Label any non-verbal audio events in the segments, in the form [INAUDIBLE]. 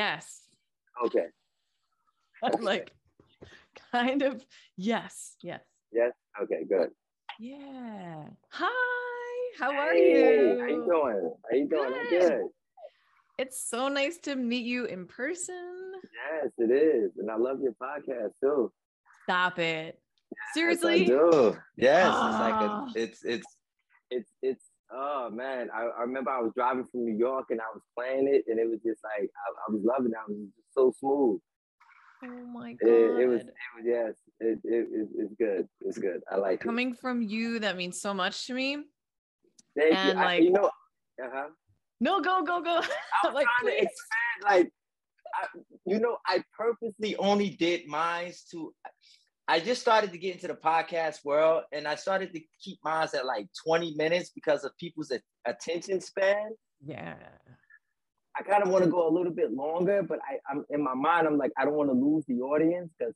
Yes. Okay. I'm like, kind of. Yes. Yes. Yes. Okay. Good. Yeah. Hi. How are Hey, you? How you doing? How you doing? I'm Good. good. It's so nice to meet you in person. Yes, it is, and I love your podcast too. Stop it. Yes, I Seriously? do. Yes, Ah. it's like a, it's it's it's it's. Oh man, I, I remember I was driving from New York and I was playing it, and it was just like I, I was loving it. I was just so smooth. Oh my It, god. it was, it was yes, it, it, it it's good. It's good. I like it. Coming from you, that means so much to me. Thank and, you. I, like- you know, uh-huh. No, go, go, go. [LAUGHS] I was like, trying to please. expand, like, I, you know, I purposely only did mine to. I just started to get into the podcast world, and I started to keep mine at like 20 minutes because of people's attention span. Yeah. I kind of want to go a little bit longer, but I, I'm in my mind, I'm like, I don't want to lose the audience because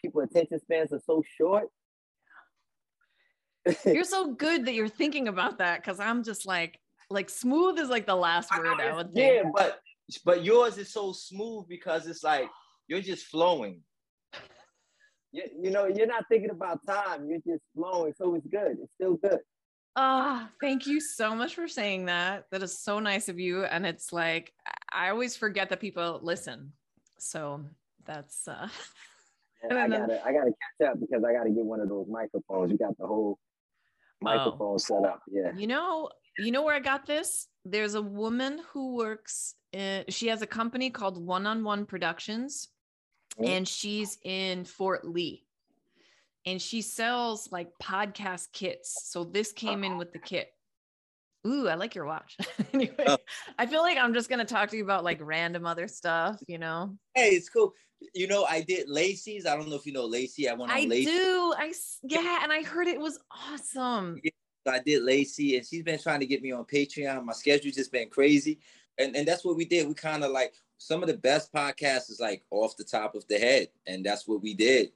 people attention spans are so short. [LAUGHS] You're so good that you're thinking about that because I'm just like, like smooth is like the last word I it's- would think. yeah, but but yours is so smooth because it's like you're just flowing. You, you know, you're not thinking about time. You're just flowing, so it's good. It's still good. Ah, thank you so much for saying that. That is so nice of you. And it's like I always forget that people listen. So that's uh [LAUGHS] I gotta I gotta catch up because I gotta get one of those microphones. You got the whole microphone set up. Yeah. you know, you know where I got this? There's a woman who works in, she has a company called One on One Productions. Mm-hmm. and she's in Fort Lee. And she sells like podcast kits. So this came in with the kit. Ooh, I like your watch. [LAUGHS] anyway, Oh. I feel like I'm just gonna talk to you about like random other stuff, you know. Hey, it's cool. You know, I did Lacey's. I don't know if you know Lacey. I went on I Lacey. do. I yeah, and I heard it was awesome. I did Lacey, and she's been trying to get me on Patreon. My schedule's just been crazy, and and that's what we did. We kind of like some of the best podcasts is like off the top of the head, and that's what we did.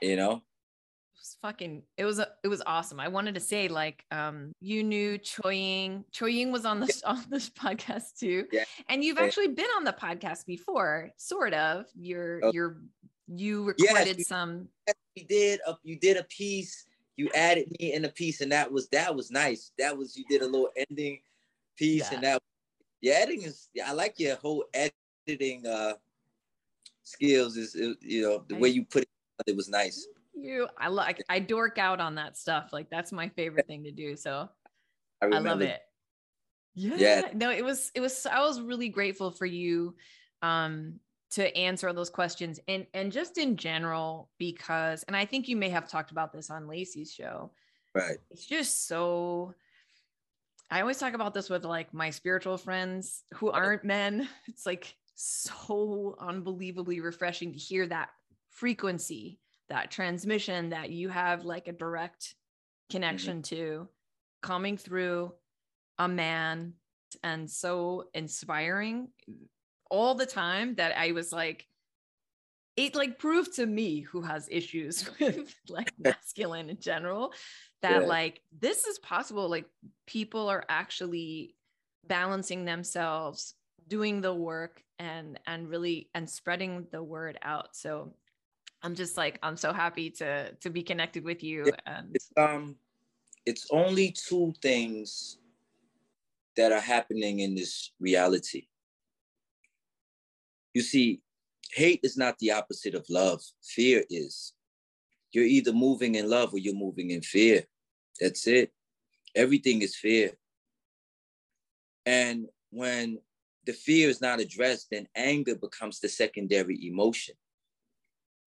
You know, It was fucking. It was a, it was awesome. I wanted to say like um you knew Choi Ying. Choi Ying was on this [LAUGHS] on this podcast too. Yeah. And you've Yeah. actually been on the podcast before, sort of. You're Oh. you're you Yes, recorded we- some you did a you did a piece. You added me in a piece, and that was that was nice. That was you did a little ending piece, Yeah. and that your editing is. I like your whole editing uh skills. Is you know the I- way you put it. It was nice. you I like I dork out on that stuff. Like that's my favorite thing to do. So I love it. Yeah. Yeah. No, it was it was I was really grateful for you um to answer all those questions and and just in general because and I think you may have talked about this on Lacey's show. Right. It's just so I always talk about this with like my spiritual friends who aren't men. [LAUGHS] It's like so unbelievably refreshing to hear that frequency, that transmission that you have like a direct mm-hmm. connection to coming through a man and so inspiring all the time that I was like, it like proved to me who has issues [LAUGHS] with like [LAUGHS] masculine in general that Yeah. like this is possible. Like people are actually balancing themselves, doing the work and and really and spreading the word out. So I'm just like I'm so happy to to be connected with you and It's um, it's only two things that are happening in this reality. You see, hate is not the opposite of love. Fear is. You're either moving in love or you're moving in fear. That's it. Everything is fear. And when the fear is not addressed, then anger becomes the secondary emotion.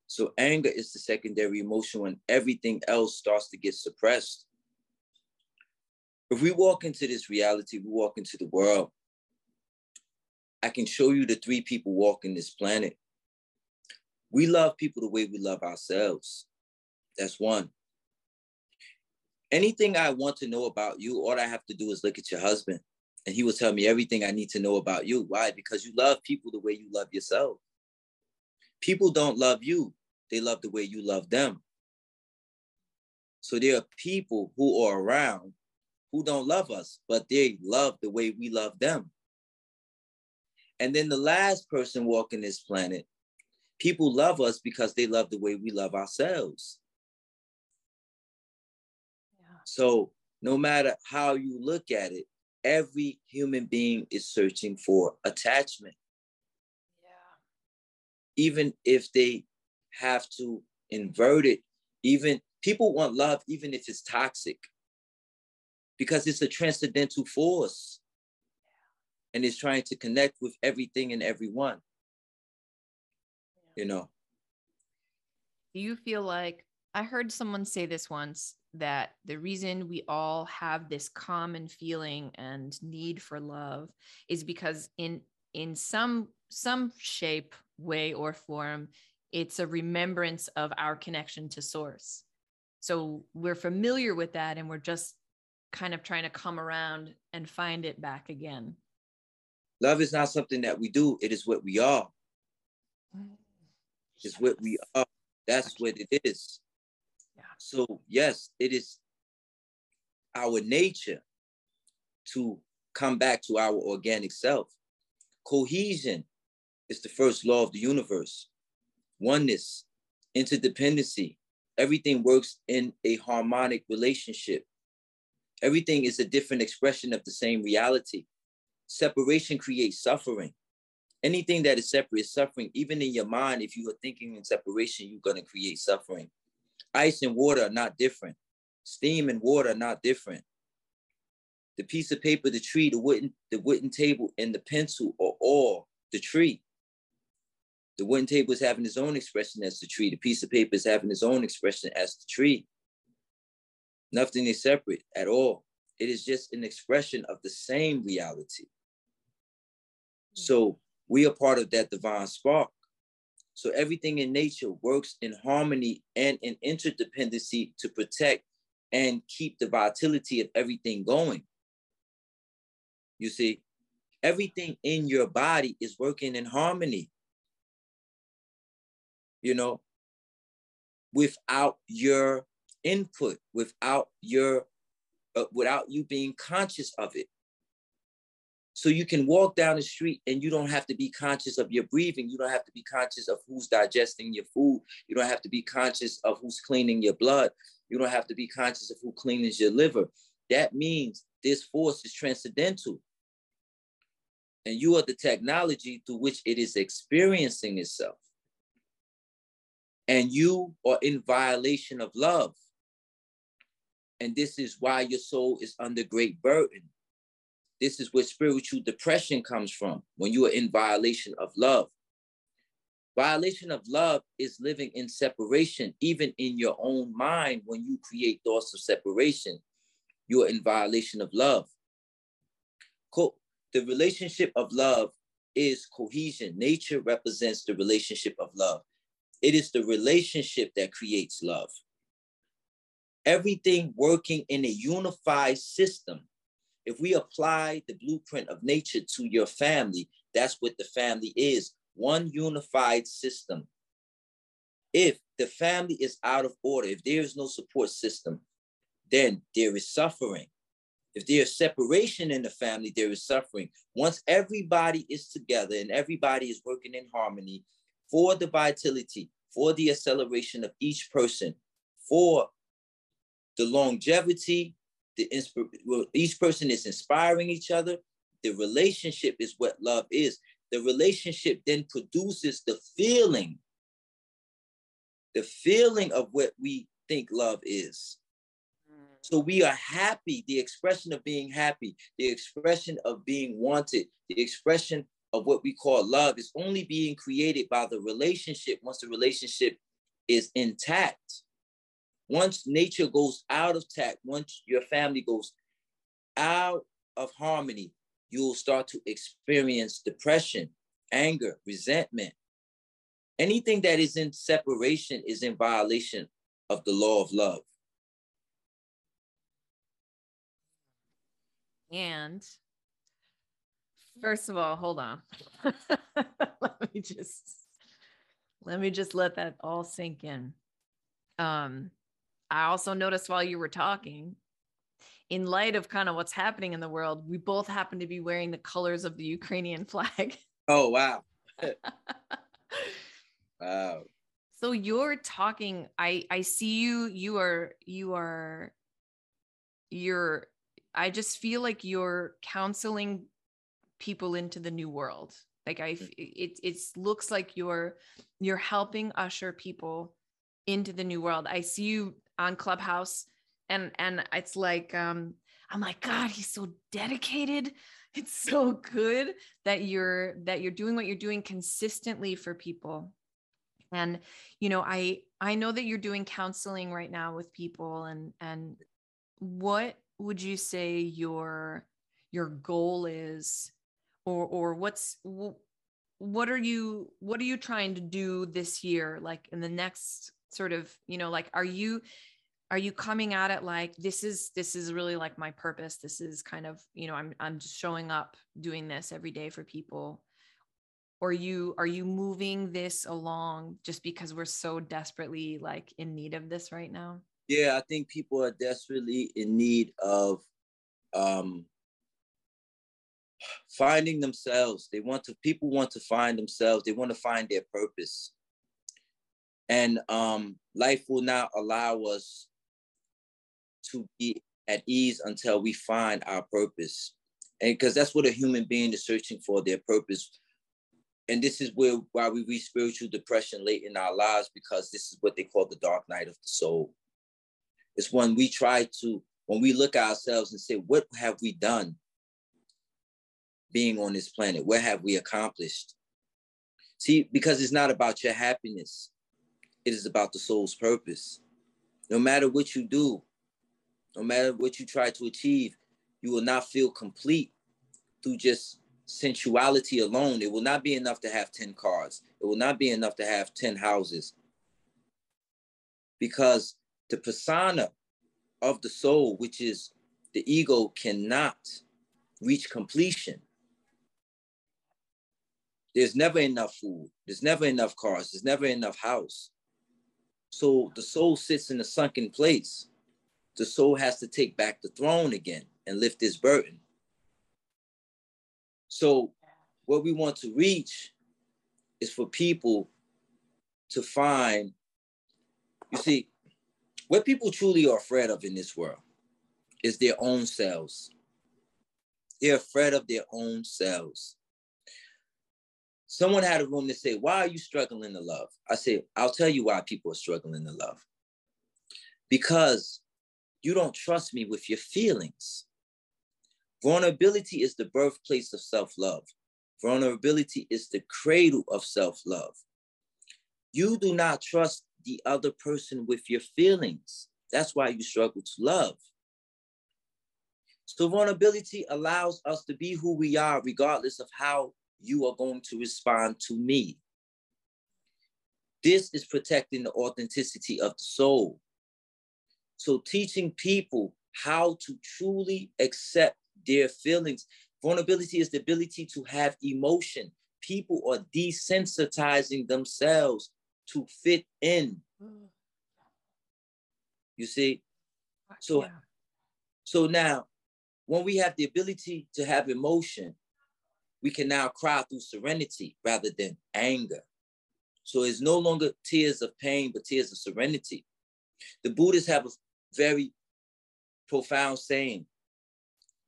So anger is the secondary emotion when everything else starts to get suppressed. If we walk into this reality, we walk into the world. I can show you the three people walking this planet. We love people the way we love ourselves. That's one. Anything I want to know about you, all I have to do is look at your husband, and he will tell me everything I need to know about you. Why? Because you love people the way you love yourself. People don't love you, they love the way you love them. So there are people who are around who don't love us, but they love the way we love them. And then the last person walking this planet, people love us because they love the way we love ourselves. Yeah. So no matter how you look at it, every human being is searching for attachment. Yeah. Even if they have to invert it, even people want love, even if it's toxic, because it's a transcendental force and it's trying to connect with everything and everyone. You know. Do you feel like I heard someone say this once that the reason we all have this common feeling and need for love is because in in some some shape way or form it's a remembrance of our connection to source. So we're familiar with that and we're just kind of trying to come around and find it back again. Love is not something that we do. It is what we are. It's what we are. That's what it is so, yes, it is our nature to come back to our organic self. Cohesion is the first law of the universe. Oneness, interdependency, everything works in a harmonic relationship. Everything is a different expression of the same reality. Separation creates suffering. Anything that is separate is suffering. Even in your mind, if you are thinking in separation, you're going to create suffering. Ice and water are not different. Steam and water are not different. The piece of paper, the tree, the wooden, the wooden table, and the pencil are all the tree. The wooden table is having its own expression as the tree. The piece of paper is having its own expression as the tree. Nothing is separate at all. It is just an expression of the same reality. So we are part of that divine spark. So everything in nature works in harmony and in interdependency to protect and keep the vitality of everything going. You see, everything in your body is working in harmony. You know, without your input, without your, uh, without you being conscious of it. So you can walk down the street and you don't have to be conscious of your breathing. You don't have to be conscious of who's digesting your food. You don't have to be conscious of who's cleaning your blood. You don't have to be conscious of who cleans your liver. That means this force is transcendental. And you are the technology through which it is experiencing itself. And you are in violation of love. And this is why your soul is under great burden this is where spiritual depression comes from when you are in violation of love. Violation of love is living in separation, even in your own mind. When you create thoughts of separation, you are in violation of love. Co- the relationship of love is cohesion. Nature represents the relationship of love. It is the relationship that creates love. Everything working in a unified system if we apply the blueprint of nature to your family, that's what the family is one unified system. If the family is out of order, if there is no support system, then there is suffering. If there is separation in the family, there is suffering. Once everybody is together and everybody is working in harmony for the vitality, for the acceleration of each person, for the longevity the inspir- well, each person is inspiring each other. The relationship is what love is. The relationship then produces the feeling, the feeling of what we think love is. So we are happy, the expression of being happy, the expression of being wanted, the expression of what we call love is only being created by the relationship once the relationship is intact. Once nature goes out of tact, once your family goes out of harmony, you'll start to experience depression, anger, resentment. Anything that is in separation is in violation of the law of love. And first of all, hold on. [LAUGHS] let me just let me just let that all sink in. Um I also noticed while you were talking, in light of kind of what's happening in the world, we both happen to be wearing the colors of the Ukrainian flag. Oh wow. [LAUGHS] wow. So you're talking I I see you you are you are you're I just feel like you're counseling people into the new world. Like I Mm. it it looks like you're you're helping usher people into the new world. I see you on Clubhouse and and it's like um I'm like god, he's so dedicated. It's so good that you're that you're doing what you're doing consistently for people and you know i i know that you're doing counseling right now with people and and what would you say your your goal is or or what's what are you what are you trying to do this year like in the next sort of you know like are you are you coming at it like this is this is really like my purpose this is kind of you know i'm i'm just showing up doing this every day for people or you are you moving this along just because we're so desperately like in need of this right now Yeah, I think people are desperately in need of um, finding themselves. They want to. People want to find themselves. They want to find their purpose, and um, life will not allow us to be at ease until we find our purpose, and because that's what a human being is searching for their purpose. And this is where why we reach spiritual depression late in our lives because this is what they call the dark night of the soul. It's when we try to, when we look at ourselves and say, what have we done being on this planet? What have we accomplished? See, because it's not about your happiness, it is about the soul's purpose. No matter what you do, no matter what you try to achieve, you will not feel complete through just sensuality alone. It will not be enough to have 10 cars, it will not be enough to have 10 houses. Because the persona of the soul, which is the ego, cannot reach completion. There's never enough food, there's never enough cars, there's never enough house. So the soul sits in a sunken place. The soul has to take back the throne again and lift this burden. So, what we want to reach is for people to find, you see, what people truly are afraid of in this world is their own selves. They're afraid of their own selves. Someone had a room to say, Why are you struggling to love? I said, I'll tell you why people are struggling to love. Because you don't trust me with your feelings. Vulnerability is the birthplace of self love. Vulnerability is the cradle of self love. You do not trust the other person with your feelings. That's why you struggle to love. So, vulnerability allows us to be who we are, regardless of how you are going to respond to me. This is protecting the authenticity of the soul. So, teaching people how to truly accept their feelings. Vulnerability is the ability to have emotion. People are desensitizing themselves to fit in. You see? Uh, so, Yeah. so now, when we have the ability to have emotion, we can now cry through serenity rather than anger. So it's no longer tears of pain, but tears of serenity. The Buddhists have a very profound saying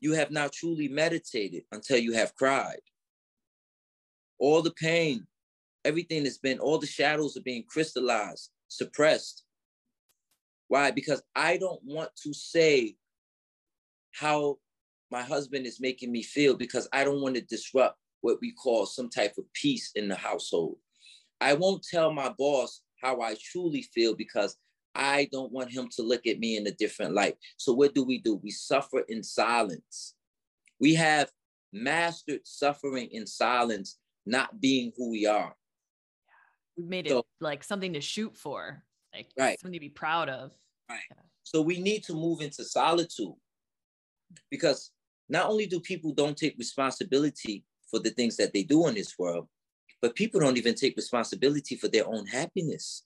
you have not truly meditated until you have cried. All the pain, everything that's been, all the shadows are being crystallized, suppressed. Why? Because I don't want to say how my husband is making me feel because I don't want to disrupt what we call some type of peace in the household. I won't tell my boss how I truly feel because I don't want him to look at me in a different light. So, what do we do? We suffer in silence. We have mastered suffering in silence, not being who we are. We've made it like something to shoot for, like Right. something to be proud of. Right. So we need to move into solitude because not only do people don't take responsibility for the things that they do in this world, but people don't even take responsibility for their own happiness.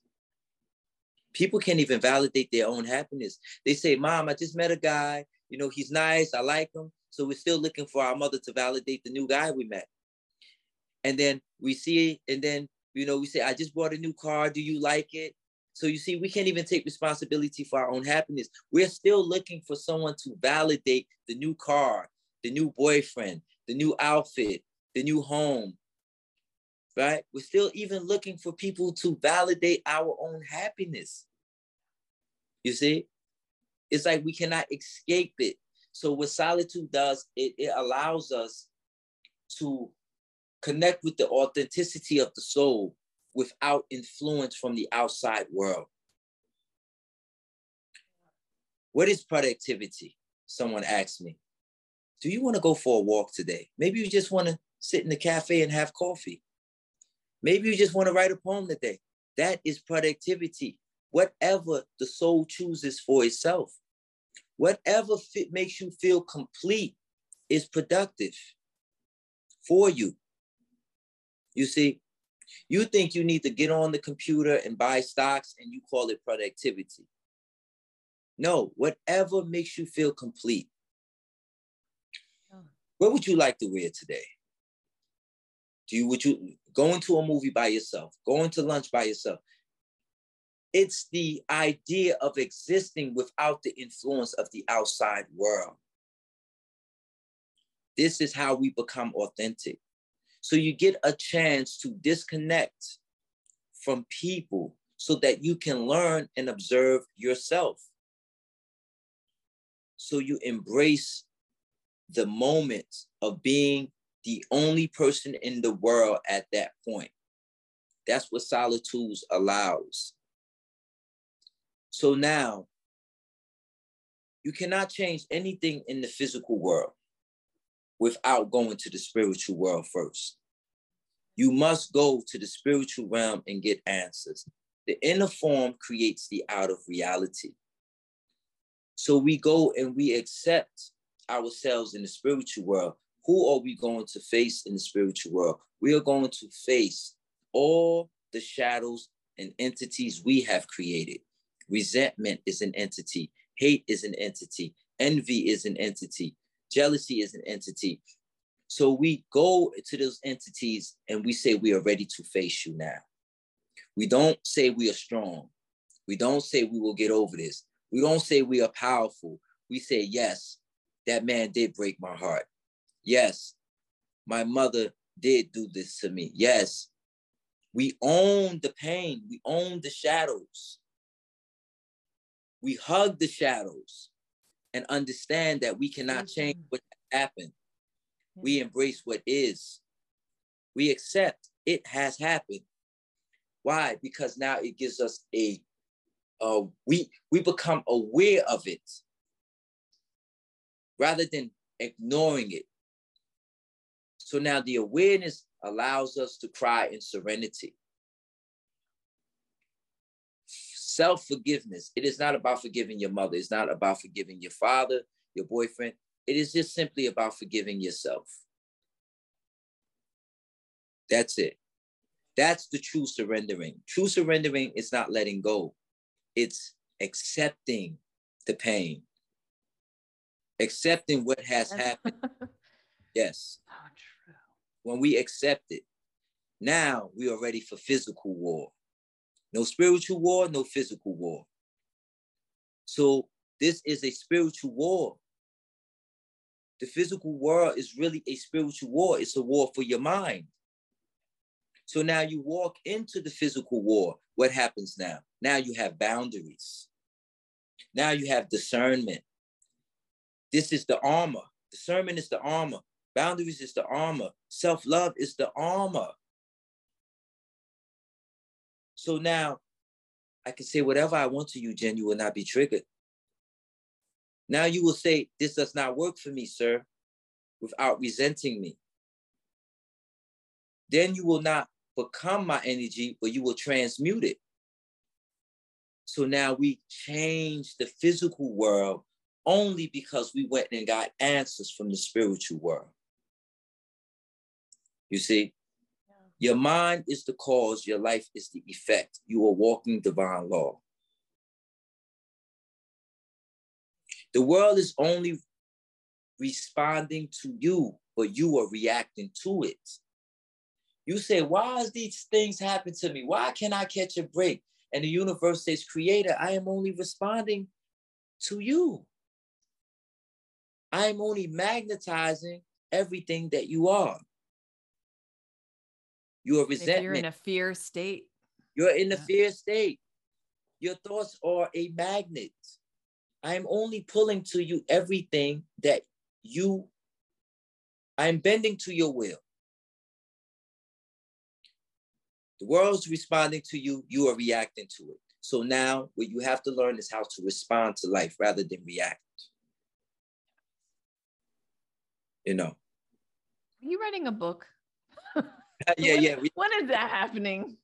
People can't even validate their own happiness. They say, Mom, I just met a guy. You know, he's nice. I like him. So we're still looking for our mother to validate the new guy we met. And then we see, and then, you know, we say, I just bought a new car. Do you like it? So you see, we can't even take responsibility for our own happiness. We're still looking for someone to validate the new car, the new boyfriend, the new outfit, the new home, right? We're still even looking for people to validate our own happiness. You see? It's like we cannot escape it. So what solitude does, it, it allows us to connect with the authenticity of the soul without influence from the outside world. What is productivity? Someone asked me. Do you want to go for a walk today? Maybe you just want to sit in the cafe and have coffee. Maybe you just want to write a poem today. That is productivity. Whatever the soul chooses for itself, whatever fit makes you feel complete is productive for you. You see, you think you need to get on the computer and buy stocks and you call it productivity. No, whatever makes you feel complete. What would you like to wear today? Do you would you go into a movie by yourself, going to lunch by yourself? It's the idea of existing without the influence of the outside world. This is how we become authentic. So you get a chance to disconnect from people so that you can learn and observe yourself. So you embrace the moment of being the only person in the world at that point. That's what solitude allows. So now, you cannot change anything in the physical world without going to the spiritual world first. You must go to the spiritual realm and get answers. The inner form creates the out of reality. So we go and we accept ourselves in the spiritual world. Who are we going to face in the spiritual world? We are going to face all the shadows and entities we have created. Resentment is an entity, hate is an entity, envy is an entity, Jealousy is an entity. So we go to those entities and we say we are ready to face you now. We don't say we are strong. We don't say we will get over this. We don't say we are powerful. We say, yes, that man did break my heart. Yes, my mother did do this to me. Yes, we own the pain. We own the shadows. We hug the shadows and understand that we cannot change what happened. We embrace what is. We accept it has happened. Why? Because now it gives us a uh, we we become aware of it rather than ignoring it. So now the awareness allows us to cry in serenity self forgiveness. It is not about forgiving your mother. It's not about forgiving your father, your boyfriend. It is just simply about forgiving yourself. That's it. That's the true surrendering. True surrendering is not letting go, it's accepting the pain, accepting what has happened. [LAUGHS] yes. Oh, true. When we accept it, now we are ready for physical war. No spiritual war, no physical war. So this is a spiritual war. The physical world is really a spiritual war. It's a war for your mind. So now you walk into the physical war. What happens now? Now you have boundaries. Now you have discernment. This is the armor. Discernment is the armor. Boundaries is the armor. Self love is the armor. So now I can say whatever I want to you, Jen, you will not be triggered. Now you will say, This does not work for me, sir, without resenting me. Then you will not become my energy, but you will transmute it. So now we change the physical world only because we went and got answers from the spiritual world. You see? Your mind is the cause, your life is the effect. You are walking divine law. The world is only responding to you, but you are reacting to it. You say, Why is these things happen to me? Why can't I catch a break? And the universe says, Creator, I am only responding to you. I am only magnetizing everything that you are. You are resentment. you're in a fear state. You're in a yeah. fear state. Your thoughts are a magnet. I am only pulling to you everything that you, I am bending to your will. The world's responding to you, you are reacting to it. So now what you have to learn is how to respond to life rather than react. You know. Are you writing a book? [LAUGHS] yeah, when, yeah. We, when is that happening?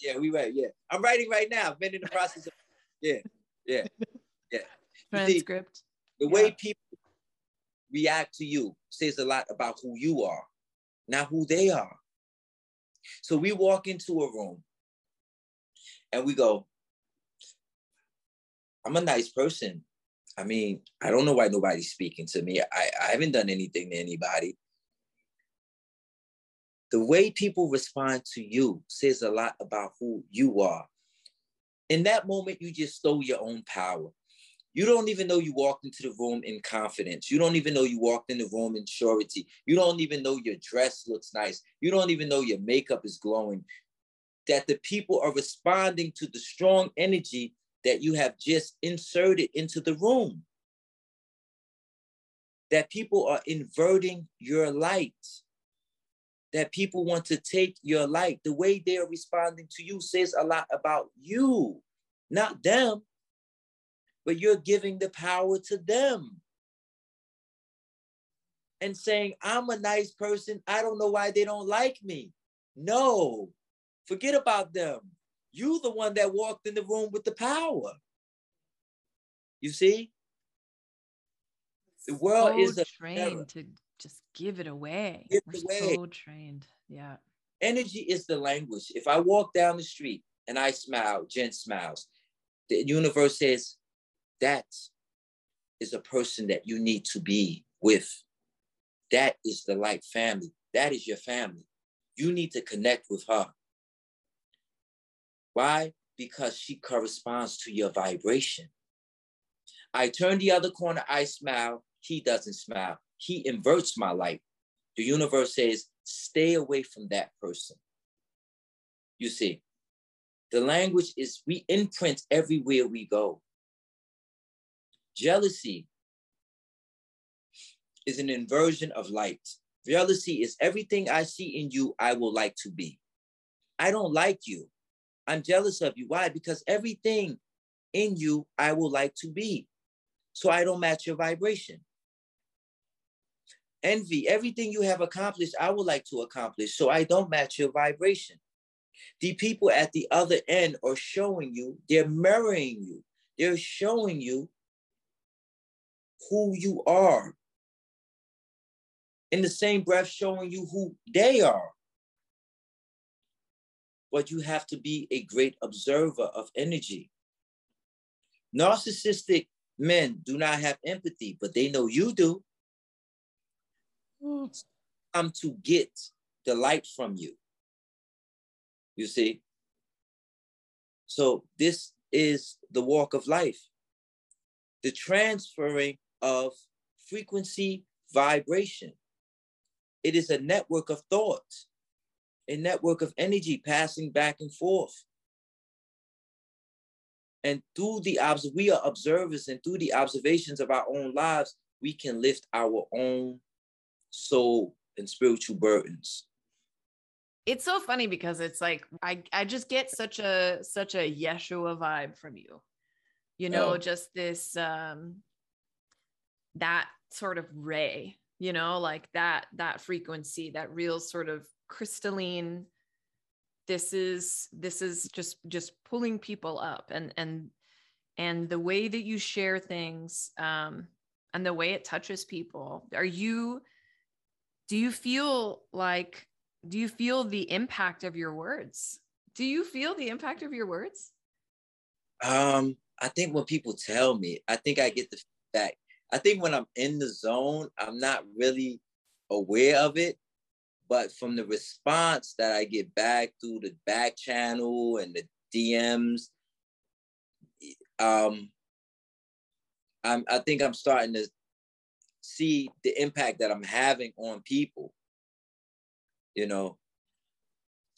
Yeah, we write. Yeah, I'm writing right now. I've been in the process of. Yeah, yeah, yeah. Transcript. See, the yeah. way people react to you says a lot about who you are, not who they are. So we walk into a room and we go, I'm a nice person. I mean, I don't know why nobody's speaking to me. I, I haven't done anything to anybody. The way people respond to you says a lot about who you are. In that moment, you just stole your own power. You don't even know you walked into the room in confidence. You don't even know you walked in the room in surety. You don't even know your dress looks nice. You don't even know your makeup is glowing. That the people are responding to the strong energy that you have just inserted into the room. That people are inverting your light. That people want to take your light. The way they are responding to you says a lot about you, not them but you're giving the power to them and saying, I'm a nice person. I don't know why they don't like me. No, forget about them. You the one that walked in the room with the power. You see? The world so is a trained to just give it away. Give We're away. so trained. Yeah. Energy is the language. If I walk down the street and I smile, Jen smiles, the universe says, that is a person that you need to be with. That is the light family. That is your family. You need to connect with her. Why? Because she corresponds to your vibration. I turn the other corner, I smile, he doesn't smile. He inverts my light. The universe says, stay away from that person. You see, the language is we imprint everywhere we go. Jealousy is an inversion of light. Jealousy is everything I see in you, I will like to be. I don't like you. I'm jealous of you. Why? Because everything in you, I will like to be. So I don't match your vibration. Envy, everything you have accomplished, I would like to accomplish. So I don't match your vibration. The people at the other end are showing you, they're mirroring you. They're showing you who you are. In the same breath, showing you who they are. But you have to be a great observer of energy. Narcissistic men do not have empathy, but they know you do. Come to get the light from you. You see? So, this is the walk of life. The transferring of frequency vibration. It is a network of thoughts, a network of energy passing back and forth. And through the obs, we are observers, and through the observations of our own lives, we can lift our own soul and spiritual burdens. It's so funny because it's like I, I just get such a such a Yeshua vibe from you. You know, oh. just this um that sort of ray you know like that that frequency that real sort of crystalline this is this is just just pulling people up and and and the way that you share things um and the way it touches people are you do you feel like do you feel the impact of your words do you feel the impact of your words um i think when people tell me i think i get the feedback I think when I'm in the zone, I'm not really aware of it. But from the response that I get back through the back channel and the DMs, um, I'm, I think I'm starting to see the impact that I'm having on people. You know,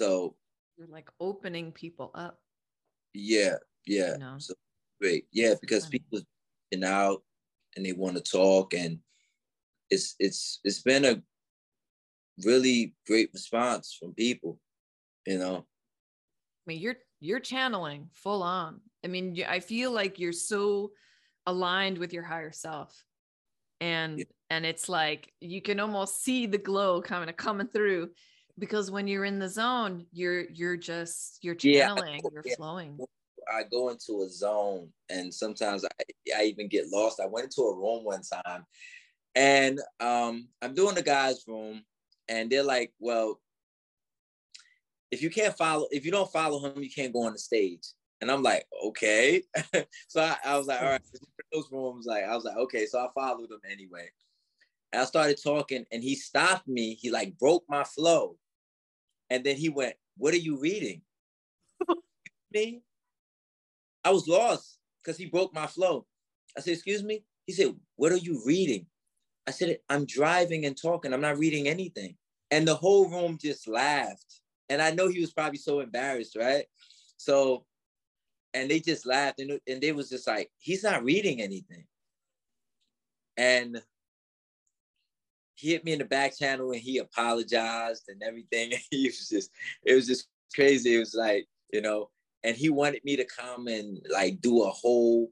so you're like opening people up. Yeah, yeah. You know? So great, yeah, because people and out and they want to talk, and it's it's it's been a really great response from people. You know, I mean, you're you're channeling full on. I mean, I feel like you're so aligned with your higher self and yeah. and it's like you can almost see the glow kind of coming through because when you're in the zone you're you're just you're channeling yeah, you're yeah. flowing i go into a zone and sometimes I, I even get lost i went into a room one time and um i'm doing the guy's room and they're like well if you can't follow if you don't follow him you can't go on the stage and I'm like, okay. [LAUGHS] so I, I, was like, all right, those rooms, like, I was like, okay. So I followed him anyway. And I started talking and he stopped me. He like broke my flow. And then he went, What are you reading? [LAUGHS] me? I was lost because he broke my flow. I said, Excuse me? He said, What are you reading? I said, I'm driving and talking. I'm not reading anything. And the whole room just laughed. And I know he was probably so embarrassed, right? So and they just laughed and, and they was just like he's not reading anything. And he hit me in the back channel and he apologized and everything. [LAUGHS] He was just it was just crazy. It was like you know and he wanted me to come and like do a whole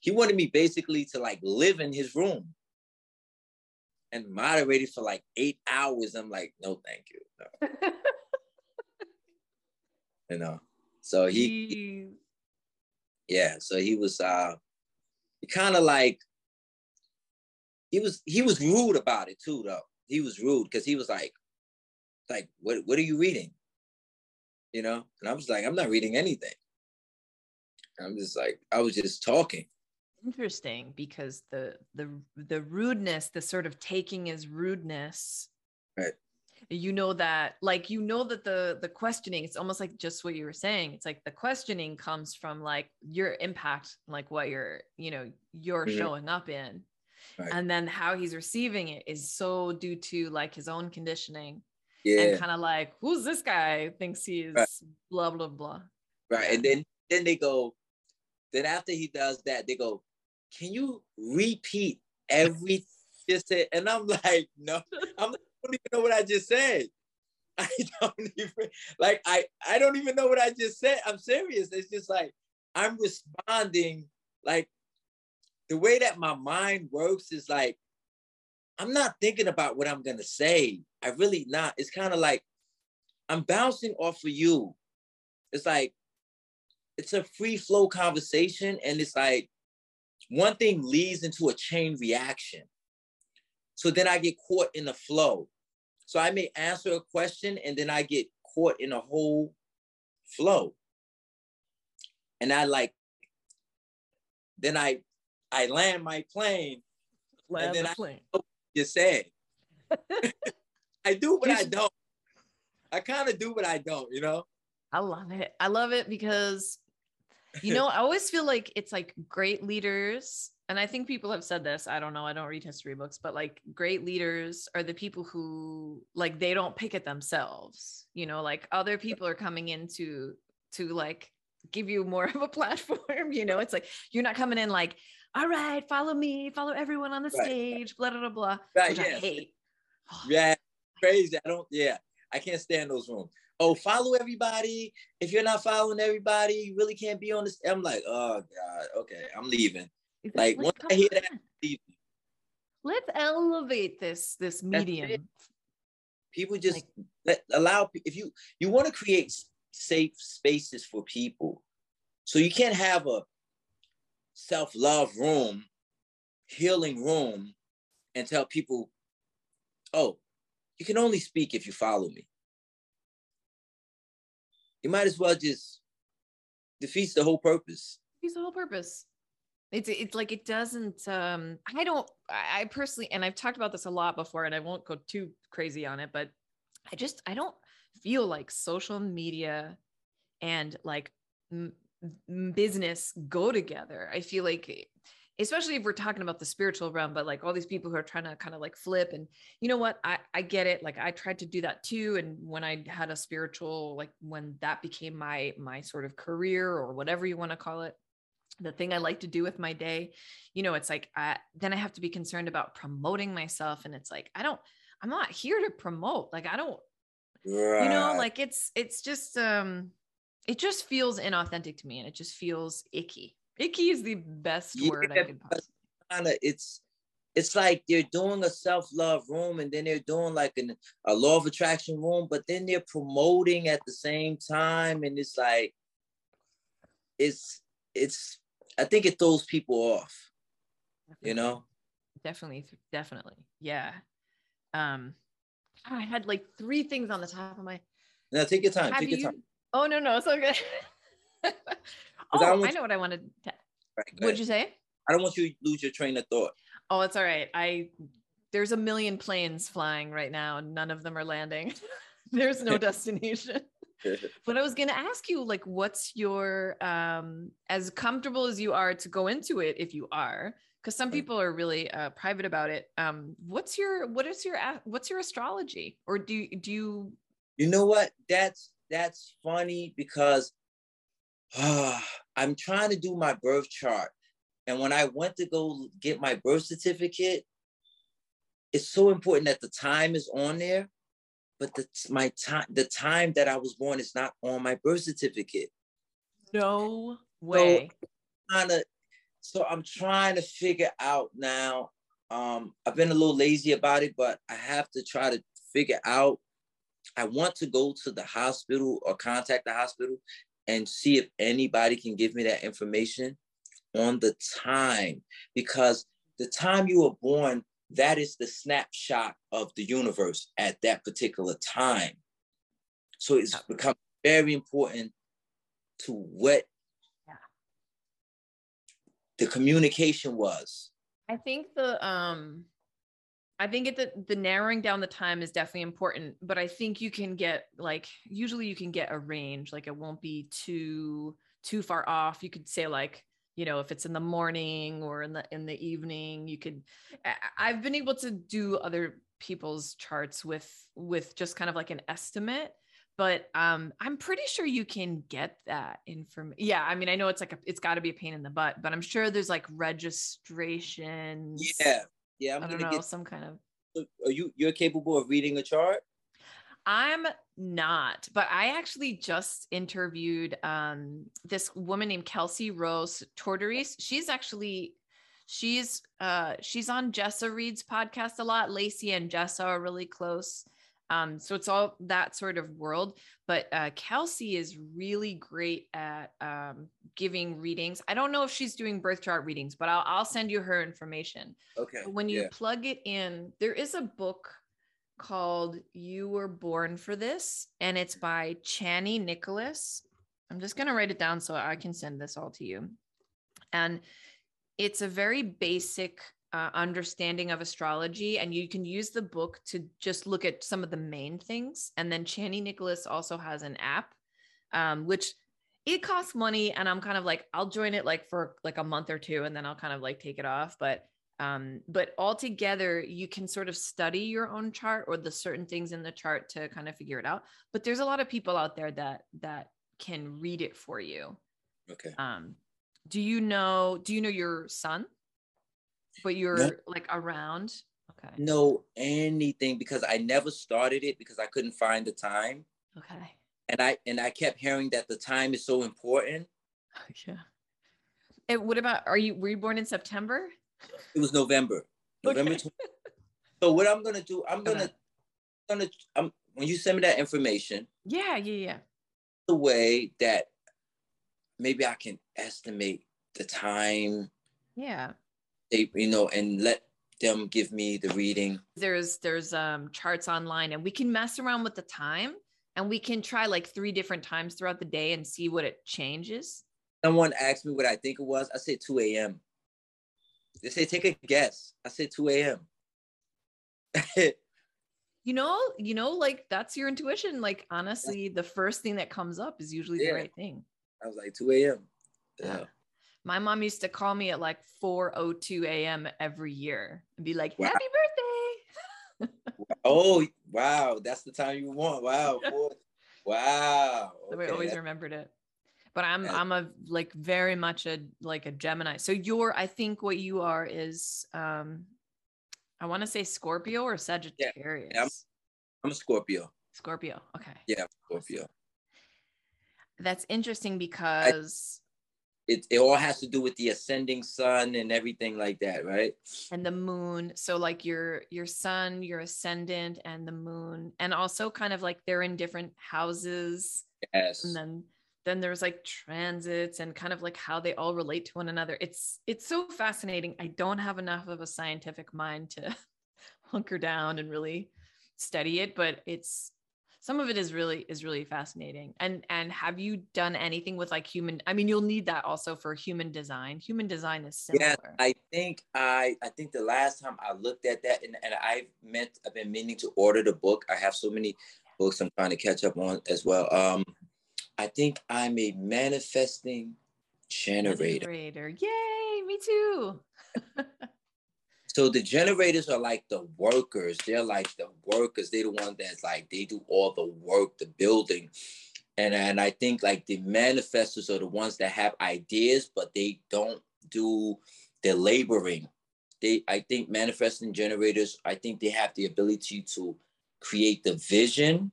he wanted me basically to like live in his room and moderate it for like eight hours. I'm like no thank you no. [LAUGHS] you know? So he, he yeah, so he was uh kind of like he was he was rude about it too though. He was rude because he was like like what what are you reading? You know? And I was like, I'm not reading anything. I'm just like, I was just talking. Interesting because the the the rudeness, the sort of taking his rudeness right you know that like you know that the the questioning it's almost like just what you were saying it's like the questioning comes from like your impact like what you're you know you're mm-hmm. showing up in right. and then how he's receiving it is so due to like his own conditioning yeah. and kind of like who's this guy thinks he's right. blah blah blah right and then then they go then after he does that they go can you repeat every [LAUGHS] just said and i'm like no i'm don't even know what I just said. [LAUGHS] I don't even like I I don't even know what I just said. I'm serious. It's just like I'm responding like the way that my mind works is like I'm not thinking about what I'm gonna say. I really not. It's kind of like I'm bouncing off of you. It's like it's a free flow conversation, and it's like one thing leads into a chain reaction. So then I get caught in the flow. So I may answer a question and then I get caught in a whole flow. And I like, then I I land my plane. Land and then the I plane. you said. [LAUGHS] I do, but I don't. I kind of do, but I don't, you know? I love it. I love it because, you know, I always feel like it's like great leaders and I think people have said this. I don't know. I don't read history books, but like great leaders are the people who like they don't pick it themselves. You know, like other people are coming in to to like give you more [LAUGHS] of a platform. You know, it's like you're not coming in like, all right, follow me, follow everyone on the right. stage, blah blah blah. Right, which yeah. I hate. yeah, [SIGHS] crazy. I don't. Yeah, I can't stand those rooms. Oh, follow everybody. If you're not following everybody, you really can't be on this. I'm like, oh god, okay, I'm leaving like once I hear that, let's elevate this this medium. People just like, let, allow if you you want to create safe spaces for people, so you can't have a self love room, healing room, and tell people, oh, you can only speak if you follow me. You might as well just defeats the whole purpose. Defeats the whole purpose it's it's like it doesn't um i don't i personally and i've talked about this a lot before and i won't go too crazy on it but i just i don't feel like social media and like m- business go together. I feel like especially if we're talking about the spiritual realm but like all these people who are trying to kind of like flip and you know what? I i get it. Like i tried to do that too and when i had a spiritual like when that became my my sort of career or whatever you want to call it the thing I like to do with my day, you know, it's like I, then I have to be concerned about promoting myself, and it's like I don't, I'm not here to promote. Like I don't, right. you know, like it's it's just um, it just feels inauthentic to me, and it just feels icky. Icky is the best yeah, word I could possibly. It's it's like they're doing a self-love room and then they're doing like an, a law of attraction room, but then they're promoting at the same time, and it's like it's it's I think it throws people off. Definitely. You know? Definitely, definitely. Yeah. Um I had like three things on the top of my No, take your time. Have take you... your time. Oh no, no, it's okay. [LAUGHS] oh, I, I, know what I wanted to right, What'd you say? I don't want you to lose your train of thought. Oh, it's all right. I there's a million planes flying right now. None of them are landing. [LAUGHS] there's no [LAUGHS] destination. [LAUGHS] but I was going to ask you, like, what's your, um, as comfortable as you are to go into it, if you are, because some people are really uh, private about it. Um, what's your, what is your, what's your astrology, or do you, do you? You know what? That's that's funny because uh, [SIGHS] I'm trying to do my birth chart, and when I went to go get my birth certificate, it's so important that the time is on there but the my time the time that I was born is not on my birth certificate. No way. So, to, so I'm trying to figure out now. Um, I've been a little lazy about it, but I have to try to figure out. I want to go to the hospital or contact the hospital and see if anybody can give me that information on the time because the time you were born that is the snapshot of the universe at that particular time. So it's become very important to what yeah. the communication was. I think the um I think it, the the narrowing down the time is definitely important, but I think you can get like usually you can get a range, like it won't be too too far off. You could say like you know if it's in the morning or in the in the evening you could i've been able to do other people's charts with with just kind of like an estimate but um i'm pretty sure you can get that information yeah i mean i know it's like a, it's got to be a pain in the butt but i'm sure there's like registration yeah yeah I'm i do not know get, some kind of are you you're capable of reading a chart I'm not, but I actually just interviewed um, this woman named Kelsey Rose Tortoris. She's actually she's uh, she's on Jessa Reed's podcast a lot. Lacey and Jessa are really close. Um, so it's all that sort of world. But uh, Kelsey is really great at um, giving readings. I don't know if she's doing birth chart readings, but I'll, I'll send you her information. Okay. When you yeah. plug it in, there is a book called You Were Born for This, and it's by Chani Nicholas. I'm just going to write it down so I can send this all to you. And it's a very basic uh, understanding of astrology, and you can use the book to just look at some of the main things. And then Chani Nicholas also has an app, um, which it costs money, and I'm kind of like, I'll join it like for like a month or two, and then I'll kind of like take it off. But um, but altogether, you can sort of study your own chart or the certain things in the chart to kind of figure it out. But there's a lot of people out there that that can read it for you. Okay. Um, do you know? Do you know your son? But you're no. like around. Okay. No, anything because I never started it because I couldn't find the time. Okay. And I and I kept hearing that the time is so important. [LAUGHS] yeah. And what about are you were you born in September? It was November. November. Okay. so what I'm gonna do, I'm gonna, gonna, I'm when you send me that information. Yeah, yeah, yeah. The way that maybe I can estimate the time. Yeah. They, you know, and let them give me the reading. There's there's um charts online, and we can mess around with the time, and we can try like three different times throughout the day and see what it changes. Someone asked me what I think it was. I said 2 a.m. They say take a guess. I said 2 a.m. [LAUGHS] you know, you know, like that's your intuition. Like honestly, the first thing that comes up is usually Yeah. the right thing. I was like 2 a.m. Yeah. Yeah. My mom used to call me at like 4:02 a.m. every year and be like, Wow. "Happy birthday!" [LAUGHS] Oh wow, that's the time you want. Wow. [LAUGHS] Wow. So I Okay, always remembered it. But I'm Yeah. I'm a like very much a like a Gemini. So you're I think what you are is um I want to say Scorpio or Sagittarius. I'm a Scorpio. Scorpio. Okay. Yeah, Scorpio. That's interesting because It, it all has to do with the ascending sun and everything like that, right? and the moon so like your your sun your ascendant and the moon and also kind of like they're in different houses Yes. and then then there's like transits and kind of like how they all relate to one another. It's it's so fascinating. I don't have enough of a scientific mind to [LAUGHS] hunker down and really study it but it's some of it is really is really fascinating. And and have you done anything with like human i mean you'll need that also for human design. Human design is similar. Yeah, I think I I think the last time I looked at that and, and i've meant I've been meaning to order the book. I have so many books I'm trying to catch up on as well. Um I think I'm a manifesting generator. generator yay me too So the generators are like the workers. They're like the workers. They're the ones that's like they do all the work, the building. And and I think like the manifestors are the ones that have ideas, but they don't do the laboring. They I think manifesting generators, I think they have the ability to create the vision.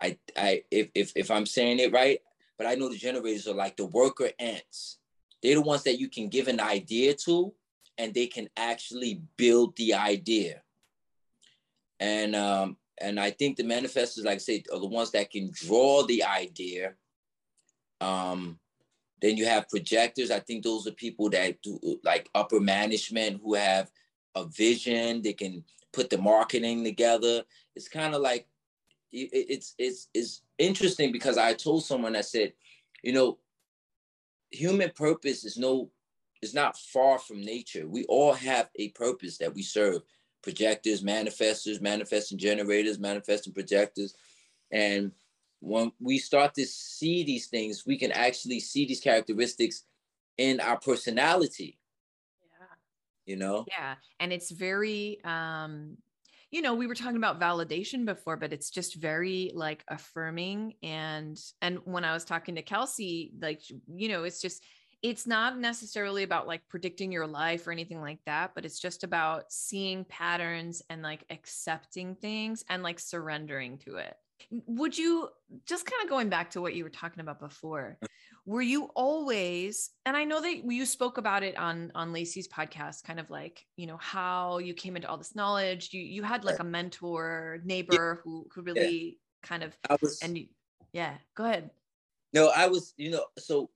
I I if if if I'm saying it right, but I know the generators are like the worker ants. They're the ones that you can give an idea to and they can actually build the idea. And um, and I think the manifestors, like I say, are the ones that can draw the idea. Um, then you have projectors. I think those are people that do like upper management who have a vision. They can put the marketing together. It's kind of like it's it's it's interesting because I told someone I said, you know, human purpose is no is not far from nature. We all have a purpose that we serve. Projectors, manifestors, manifesting generators, manifesting projectors. And when we start to see these things, we can actually see these characteristics in our personality, yeah you know? Yeah. And it's very, um, you know, we were talking about validation before, but it's just very like affirming. And, and when I was talking to Kelsey, like, you know, it's just, it's not necessarily about like predicting your life or anything like that, but it's just about seeing patterns and like accepting things and like surrendering to it. Would you just kind of going back to what you were talking about before? Mm. Were you always, and I know that you spoke about it on on Lacey's podcast, kind of like you know how you came into all this knowledge. You you had like a mentor, neighbor who who really kind of I was and you, yeah. Go ahead. No, I was, you know, so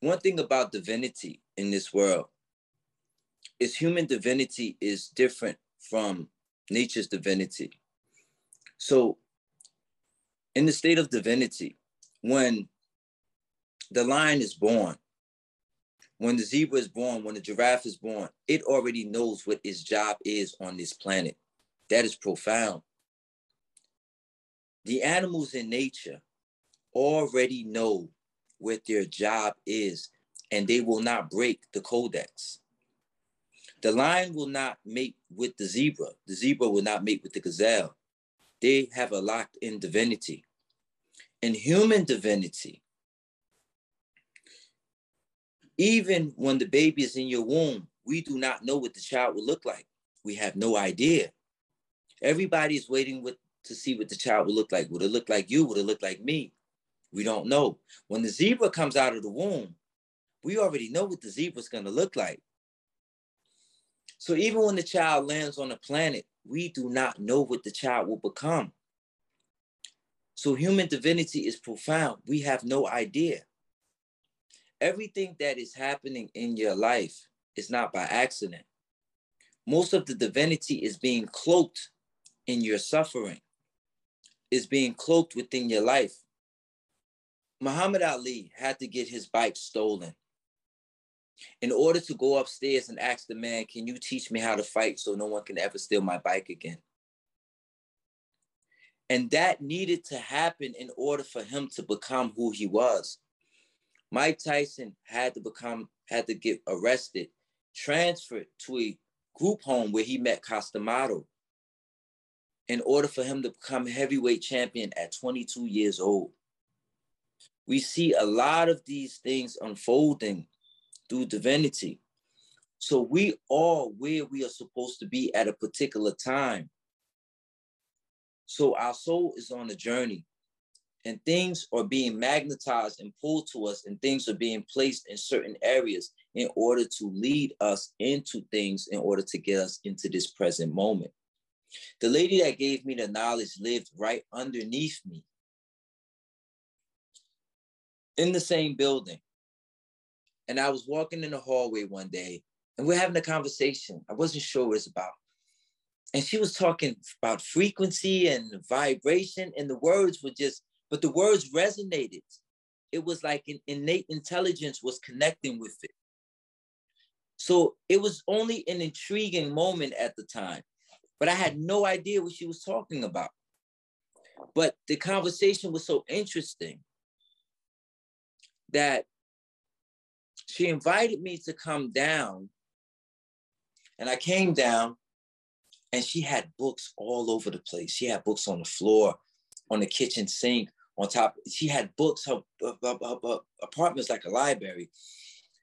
one thing about divinity in this world is human divinity is different from nature's divinity. So in the state of divinity, when the lion is born, when the zebra is born, when the giraffe is born, it already knows what its job is on this planet. That is profound the animals in nature already know what their job is and they will not break the codex. The lion will not mate with the zebra. The zebra will not mate with the gazelle. They have a locked in divinity. In human divinity, even when the baby is in your womb, we do not know what the child will look like. We have no idea. Everybody is waiting with to see what the child will look like. Would it look like you? Would it look like me? We don't know. When the zebra comes out of the womb, we already know what the zebra's going to look like. So even when the child lands on the planet, we do not know what the child will become. So human divinity is profound. We have no idea. Everything that is happening in your life is not by accident. Most of the divinity is being cloaked in your suffering is being cloaked within your life. Muhammad Ali had to get his bike stolen. in order to go upstairs and ask the man, Can you teach me how to fight so no one can ever steal my bike again? And that needed to happen in order for him to become who he was. Mike Tyson had to become, had to get arrested, transferred to a group home where he met Cus D'Amato in order for him to become heavyweight champion at 22 years old. We see a lot of these things unfolding through divinity. So we are where we are supposed to be at a particular time. So our soul is on a journey and things are being magnetized and pulled to us and things are being placed in certain areas in order to lead us into things in order to get us into this present moment. The lady that gave me the knowledge lived right underneath me in the same building. And I was walking in the hallway one day and we're having a conversation. I wasn't sure what it's about. And she was talking about frequency and vibration, and the words were just, but the words resonated. It was like an innate intelligence was connecting with it. So it was only an intriguing moment at the time, but I had no idea what she was talking about. But the conversation was so interesting that she invited me to come down. And I came down and she had books all over the place. She had books on the floor, on the kitchen sink, on top. She had books. Her, her, her, her apartment's like a library.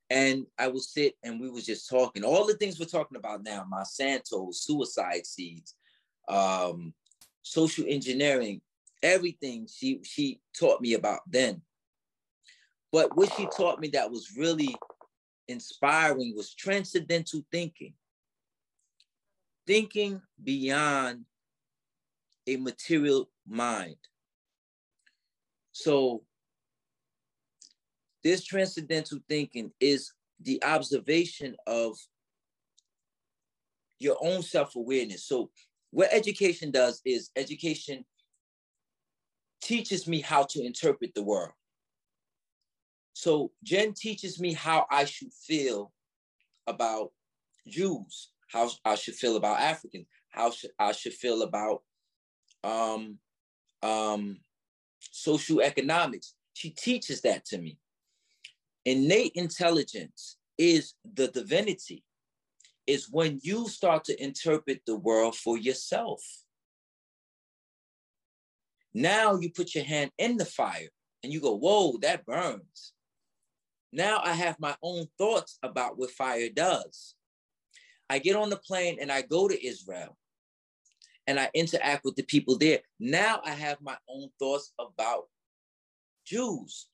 And I would sit and we was just talking. All the things we're talking about now, Monsanto, suicide seeds, um, social engineering, everything she she taught me about then. But what she taught me that was really inspiring was transcendental thinking. Thinking beyond a material mind. So, this transcendental thinking is the observation of your own self awareness. So, what education does is education teaches me how to interpret the world. So Jen teaches me how I should feel about Jews, how I should feel about Africans, how I should feel about um, um, social economics. She teaches that to me. Innate intelligence is the divinity, is when you start to interpret the world for yourself. Now you put your hand in the fire and you go, whoa, that burns. Now I have my own thoughts about what fire does. I get on the plane and I go to Israel and I interact with the people there. Now I have my own thoughts about Jews,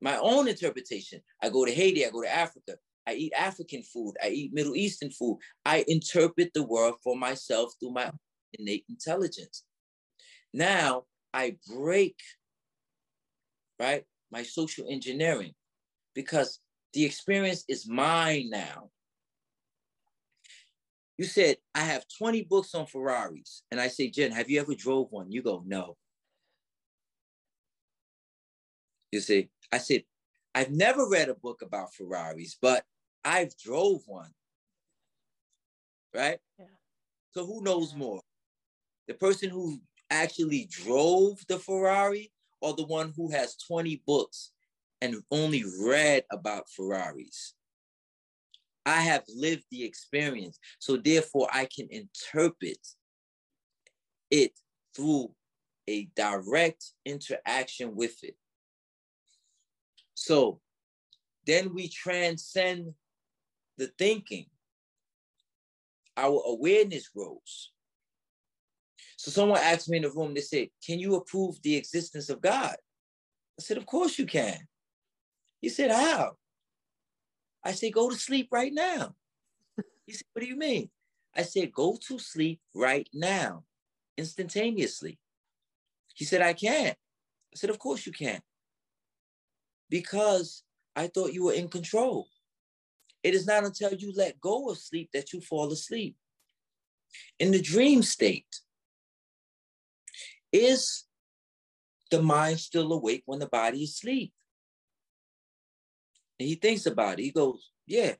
my own interpretation. I go to Haiti, I go to Africa. I eat African food, I eat Middle Eastern food. I interpret the world for myself through my innate intelligence. Now I break, right, my social engineering because the experience is mine now. You said, I have 20 books on Ferraris. And I say, Jen, have you ever drove one? You go, no. You see, I said, I've never read a book about Ferraris, but I've drove one. Right? Yeah. So who knows more? The person who actually drove the Ferrari or the one who has 20 books and only read about Ferraris. I have lived the experience. So therefore, I can interpret it through a direct interaction with it. So then we transcend the thinking. Our awareness grows. So someone asked me in the room, they said, Can you approve the existence of God? I said, Of course you can. He said, How? I said, Go to sleep right now. He said, What do you mean? I said, Go to sleep right now, instantaneously. He said, I can't. I said, Of course you can. Because I thought you were in control. It is not until you let go of sleep that you fall asleep. In the dream state, is the mind still awake when the body is asleep? And he thinks about it. He goes, Yeah,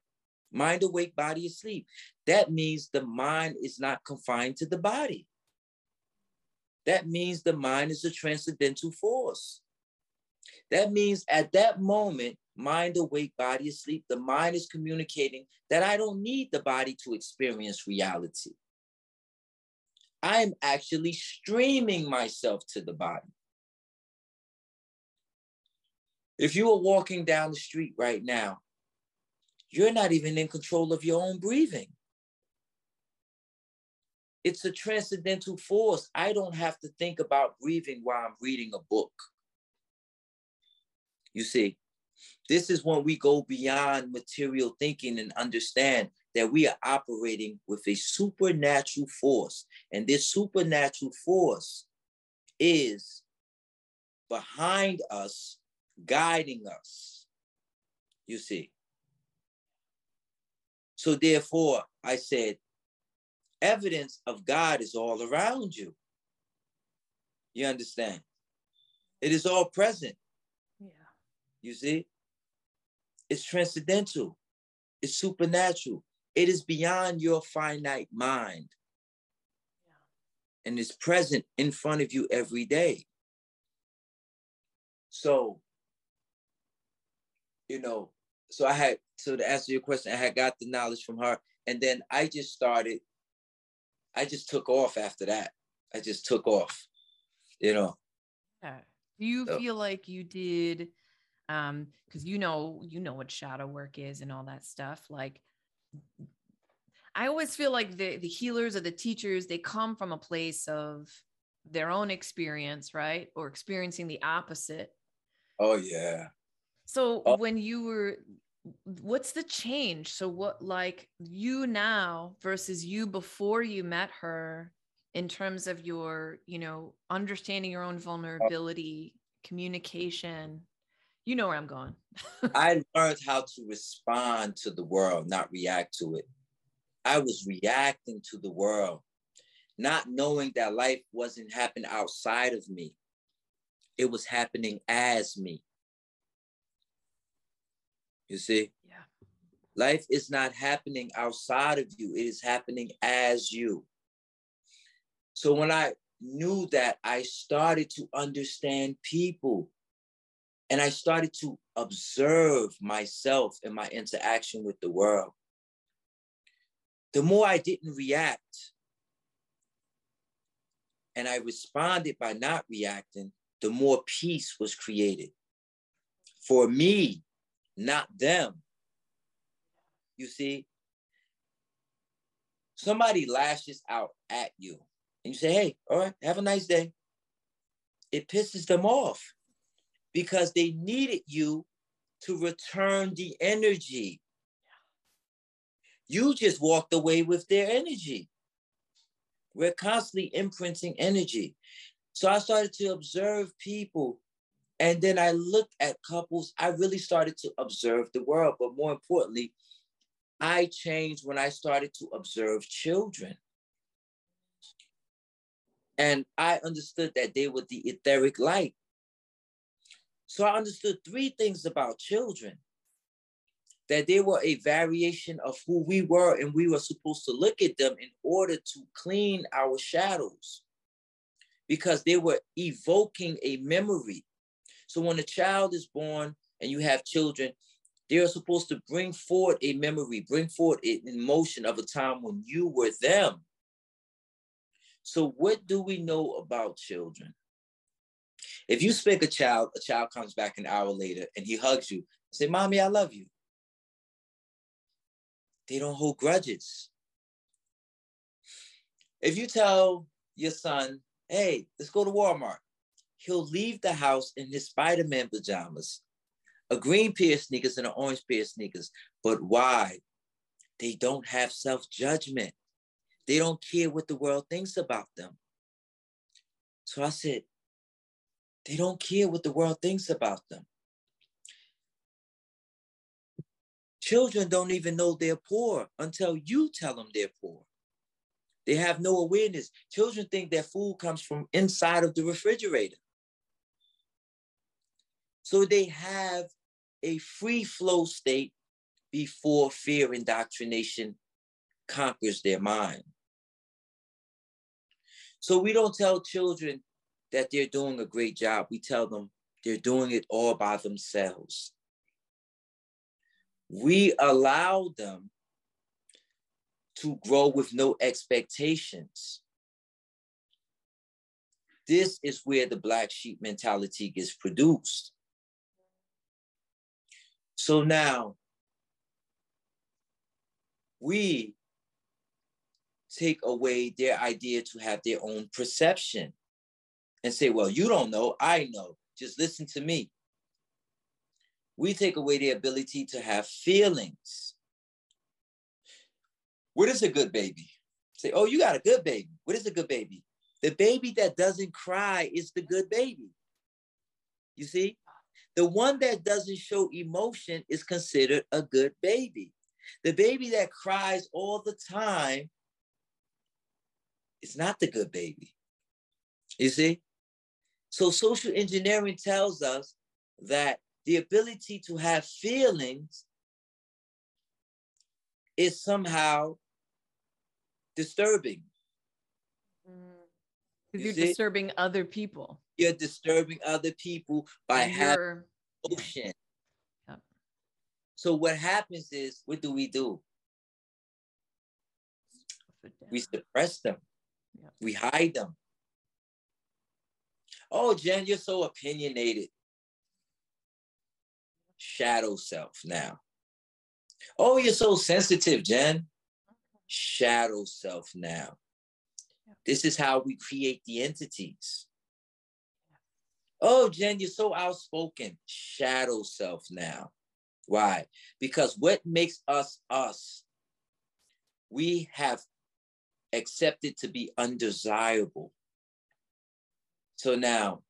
mind awake, body asleep. That means the mind is not confined to the body. That means the mind is a transcendental force. That means at that moment, mind awake, body asleep, the mind is communicating that I don't need the body to experience reality. I'm actually streaming myself to the body. If you are walking down the street right now, you're not even in control of your own breathing. It's a transcendental force. I don't have to think about breathing while I'm reading a book. You see, this is when we go beyond material thinking and understand that we are operating with a supernatural force. And this supernatural force is behind us, guiding us. You see. So, therefore, I said, evidence of God is all around you. You understand? It is all present. Yeah. You see? It's transcendental, it's supernatural, it is beyond your finite mind. Yeah. And it's present in front of you every day. So, you know, so I had, so to answer your question, I had got the knowledge from her. And then I just started I just took off after that. I just took off, you know. Yeah. Do you so. feel like you did um because you know you know what shadow work is and all that stuff like I always feel like the the healers or the teachers they come from a place of their own experience, right? Or experiencing the opposite. Oh yeah. So oh. when you were what's the change? So what like you now versus you before you met her in terms of your you know understanding your own oh. vulnerability communication? You know where i'm going. [LAUGHS] I learned how to respond to the world not react to it. I was reacting to the world not knowing that life wasn't happening outside of me. It was happening as me you see? Yeah. Life is not happening outside of you, it is happening as you. So when I knew that, I started to understand people and I started to observe myself and my interaction with the world. The more I didn't react and I responded by not reacting, the more peace was created. For me, not them. You see, somebody lashes out at you and you say, hey, all right, have a nice day. It pisses them off because they needed you to return the energy. You just walked away with their energy. We're constantly imprinting energy. So I started to observe people and then I looked at couples. I really started to observe the world. But more importantly, I changed when I started to observe children. And I understood that they were the etheric light. So I understood three things about children that they were a variation of who we were, and we were supposed to look at them in order to clean our shadows because they were evoking a memory so when a child is born and you have children, they are supposed to bring forward a memory, bring forward an emotion of a time when you were them. So what do we know about children? If you spank a child, a child comes back an hour later and he hugs you, say, Mommy, I love you. They don't hold grudges. If you tell your son, hey, let's go to Walmart, he'll leave the house in his Spider-Man pajamas, a green pair of sneakers and an orange pair of sneakers. But why? They don't have self-judgment. They don't care what the world thinks about them. So I said, they don't care what the world thinks about them. Children don't even know they're poor until you tell them they're poor. They have no awareness. Children think that food comes from inside of the refrigerator. So they have a free flow state before fear indoctrination conquers their mind. So we don't tell children that they're doing a great job. We tell them they're doing it all by themselves. We allow them to grow with no expectations. This is where the black sheep mentality gets produced. So now we take away their idea to have their own perception and say, well, you don't know, I know, just listen to me. We take away their ability to have feelings. What is a good baby? Say, oh, you got a good baby. What is a good baby? The baby that doesn't cry is the good baby. You see? The one that doesn't show emotion is considered a good baby. The baby that cries all the time is not the good baby. You see? So social engineering tells us that the ability to have feelings is somehow disturbing. Because you are disturbing other people. You're disturbing other people by having emotion. Yeah. So what happens is, what do we do? We suppress them. Yeah. We hide them. Oh, Jen, you're so opinionated. Shadow self now. Oh, you're so sensitive, Jen. Shadow self now. This is how we create the entities. Oh, Jen, you're so outspoken. Shadow self now. Why? Because what makes us us, we have accepted to be undesirable. So now,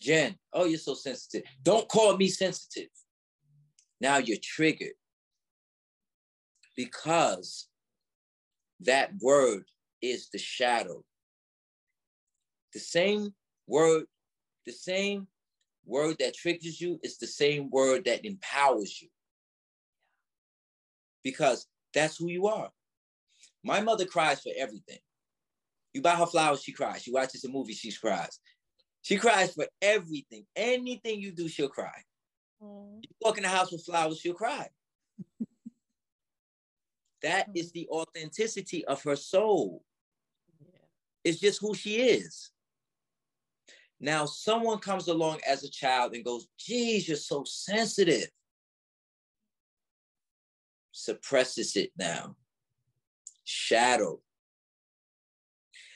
Jen, oh, you're so sensitive. Don't call me sensitive. Now you're triggered because that word is the shadow. The same word, the same word that triggers you is the same word that empowers you. Because that's who you are. My mother cries for everything. You buy her flowers, she cries. She watches a movie, she cries. She cries for everything. Anything you do, she'll cry. Mm. You walk in the house with flowers, she'll cry. [LAUGHS] that is the authenticity of her soul. It's just who she is. Now, someone comes along as a child and goes, geez, you're so sensitive. Suppresses it now. Shadow.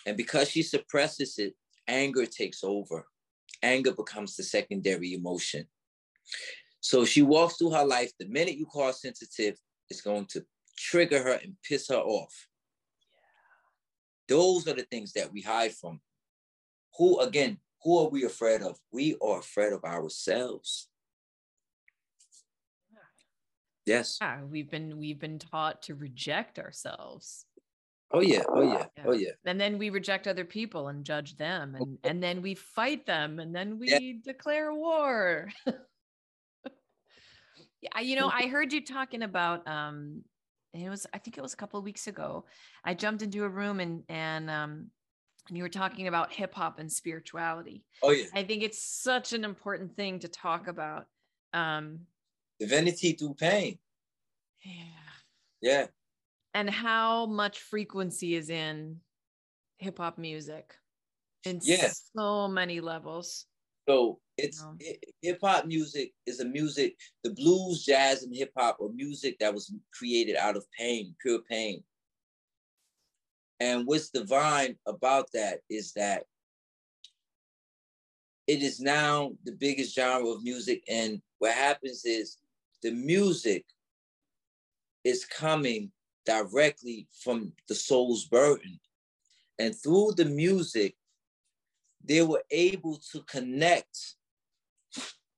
And because she suppresses it, anger takes over. Anger becomes the secondary emotion. So she walks through her life. The minute you call sensitive, it's going to trigger her and piss her off. Yeah. Those are the things that we hide from. Who, again, who are we afraid of? We are afraid of ourselves. Yes. Yeah, we've been we've been taught to reject ourselves. Oh yeah, oh yeah, yeah, oh yeah. And then we reject other people and judge them, and and then we fight them, and then we yeah. declare war. [LAUGHS] yeah, you know, I heard you talking about um, it was I think it was a couple of weeks ago. I jumped into a room and and um, and you were talking about hip hop and spirituality. Oh yeah. I think it's such an important thing to talk about. Um, Divinity through pain. Yeah. Yeah and how much frequency is in hip hop music in yeah. so many levels. So it's hip hop music is a music, the blues, jazz, and hip hop are music that was created out of pain, pure pain. And what's divine about that is that it is now the biggest genre of music. And what happens is the music is coming directly from the soul's burden. And through the music, they were able to connect.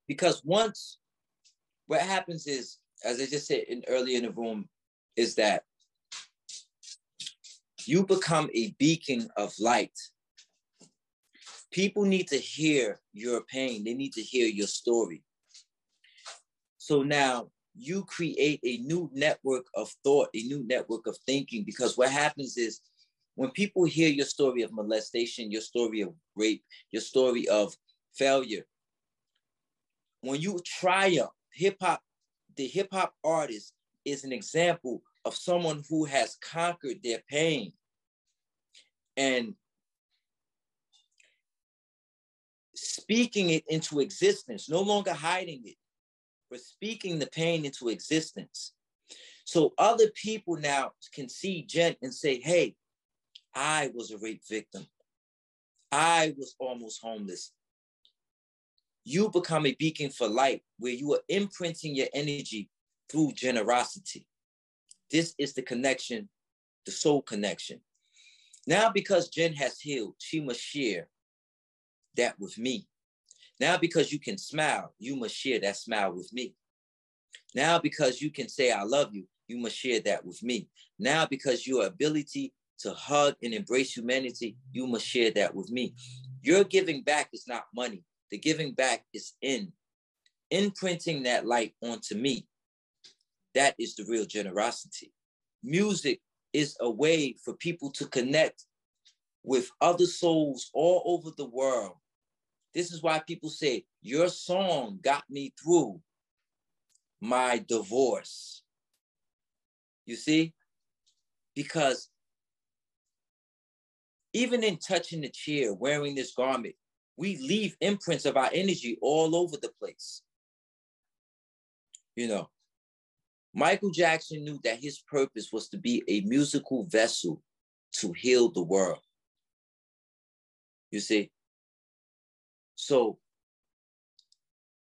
Because once, what happens is, as I just said in, earlier in the room, is that you become a beacon of light. People need to hear your pain, they need to hear your story. So now you create a new network of thought, a new network of thinking, because what happens is when people hear your story of molestation, your story of rape, your story of failure, when you triumph, hip hop, the hip hop artist is an example of someone who has conquered their pain and speaking it into existence, no longer hiding it, but speaking the pain into existence. So other people now can see Jen and say, hey, I was a rape victim. I was almost homeless. You become a beacon for light where you are imprinting your energy through generosity. This is the connection, the soul connection. Now, because Jen has healed, she must share that with me. Now, because you can smile, you must share that smile with me. Now, because you can say, I love you, you must share that with me. Now, because your ability to hug and embrace humanity, you must share that with me. Your giving back is not money. The giving back is in imprinting that light onto me. That is the real generosity. Music is a way for people to connect with other souls all over the world. This is why people say, Your song got me through my divorce. You see? Because even in touching the chair, wearing this garment, we leave imprints of our energy all over the place. You know, Michael Jackson knew that his purpose was to be a musical vessel to heal the world. You see? So,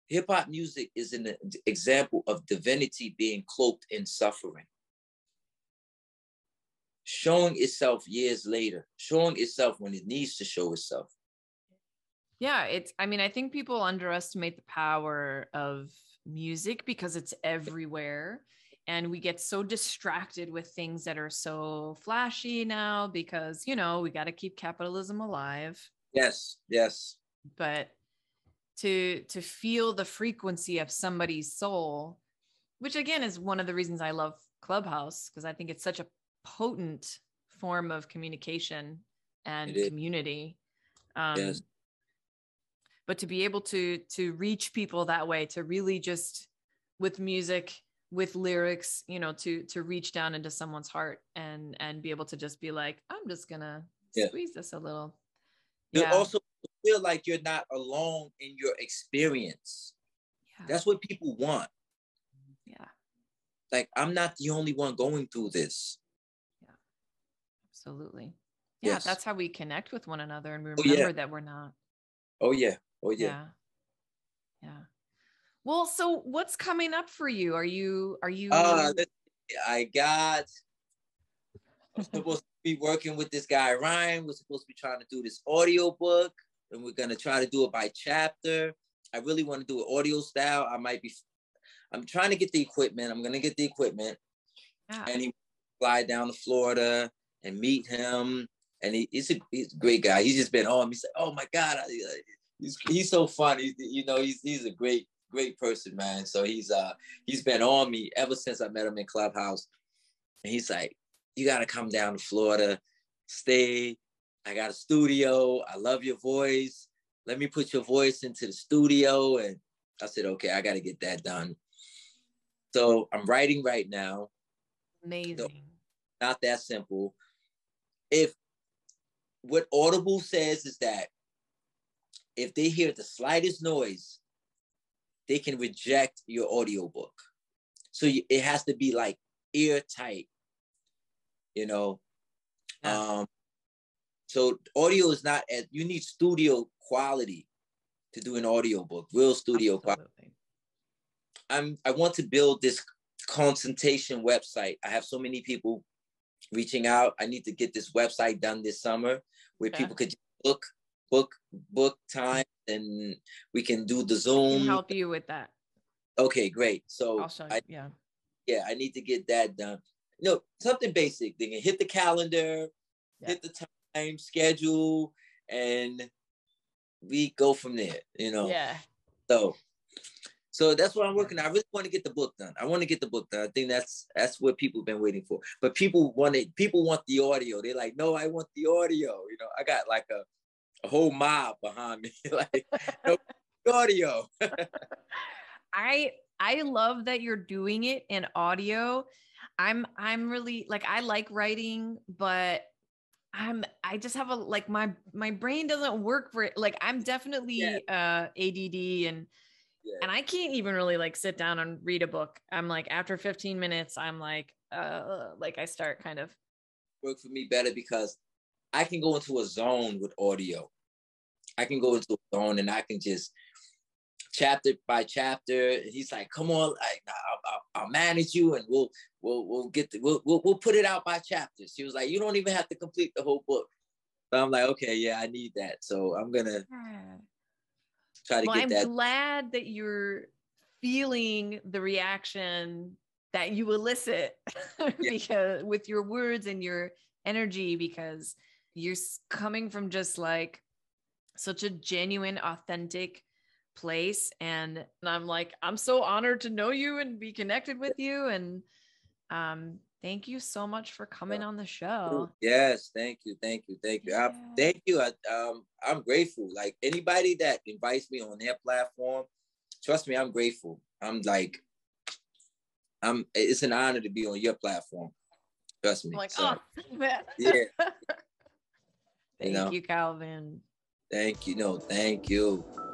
hip hop music is an example of divinity being cloaked in suffering, showing itself years later, showing itself when it needs to show itself. Yeah, it's, I mean, I think people underestimate the power of music because it's everywhere and we get so distracted with things that are so flashy now because you know we got to keep capitalism alive. Yes yes. But to to feel the frequency of somebody's soul which again is one of the reasons i love clubhouse because i think it's such a potent form of communication and community. Um, yes. But to be able to to reach people that way to really just with music with lyrics you know to to reach down into someone's heart and and be able to just be like i'm just gonna yeah. squeeze this a little yeah. you also feel like you're not alone in your experience yeah. that's what people want yeah like i'm not the only one going through this yeah absolutely yeah yes. that's how we connect with one another and remember oh, yeah. that we're not oh yeah oh yeah yeah, yeah. Well, so what's coming up for you? Are you are you uh I got I'm supposed to be working with this guy Ryan. We're supposed to be trying to do this audio book, and we're gonna try to do it by chapter. I really want to do it audio style. I might be I'm trying to get the equipment. I'm gonna get the equipment. Yeah. And he fly down to Florida and meet him. And he, he's, a, he's a great guy. He's just been on. He's like, "Oh my God, I, he's he's so funny. You know, he's he's a great great person, man. So he's uh he's been on me ever since I met him in Clubhouse. And he's like, you gotta come down to Florida, stay. I got a studio. I love your voice. Let me put your voice into the studio. And I said, okay, I gotta get that done. So I'm writing right now. Amazing. So not that simple. If what Audible says is that if they hear the slightest noise they can reject your audiobook. So you, it has to be like airtight, you know. Yeah. Um, so audio is not as you need studio quality to do an audiobook, real studio Absolutely. quality. I'm I want to build this consultation website. I have so many people reaching out. I need to get this website done this summer where yeah. people could book book book time and we can do the Zoom. Can help you with that. Okay, great. So I, yeah, yeah, I need to get that done. You know, something basic. They can hit the calendar, yeah. hit the time schedule, and we go from there. You know. Yeah. So, So that's what I'm working on. I really want to get the book done. I want to get the book done. I think that's that's what people have been waiting for. But people want it, people want the audio. They're like, no, I want the audio. You know, I got like a, a whole mob behind me. [LAUGHS] like no audio. [LAUGHS] I I love that you're doing it in audio. I'm I'm really like I like writing, but I'm I just have a like my my brain doesn't work for it. Like I'm definitely yeah. uh ADD and yeah. and I can't even really like sit down and read a book. I'm like after 15 minutes, I'm like uh like I start kind of work for me better because I can go into a zone with audio. I can go into a zone and I can just chapter by chapter. And He's like, "Come on, like I'll, I'll, I'll, manage you, and we'll we'll we'll get the, we'll, we'll we'll put it out by chapters." He was like, "You don't even have to complete the whole book." But I'm like, "Okay, yeah, I need that." So I'm gonna try to well, get I'm that. I'm glad that you're feeling the reaction that you elicit [LAUGHS] because with your words and your energy because you're coming from just like such a genuine authentic place and, and i'm like i'm so honored to know you and be connected with you and um thank you so much for coming on the show. Yes thank you thank you thank you. Yeah. I, thank you I, um i'm grateful like anybody that invites me on their platform trust me i'm grateful. I'm like i'm it's an honor to be on your platform trust me I'm like so, oh [LAUGHS] man. yeah [LAUGHS] thank you, know? you calvin thank you no thank you Thank you.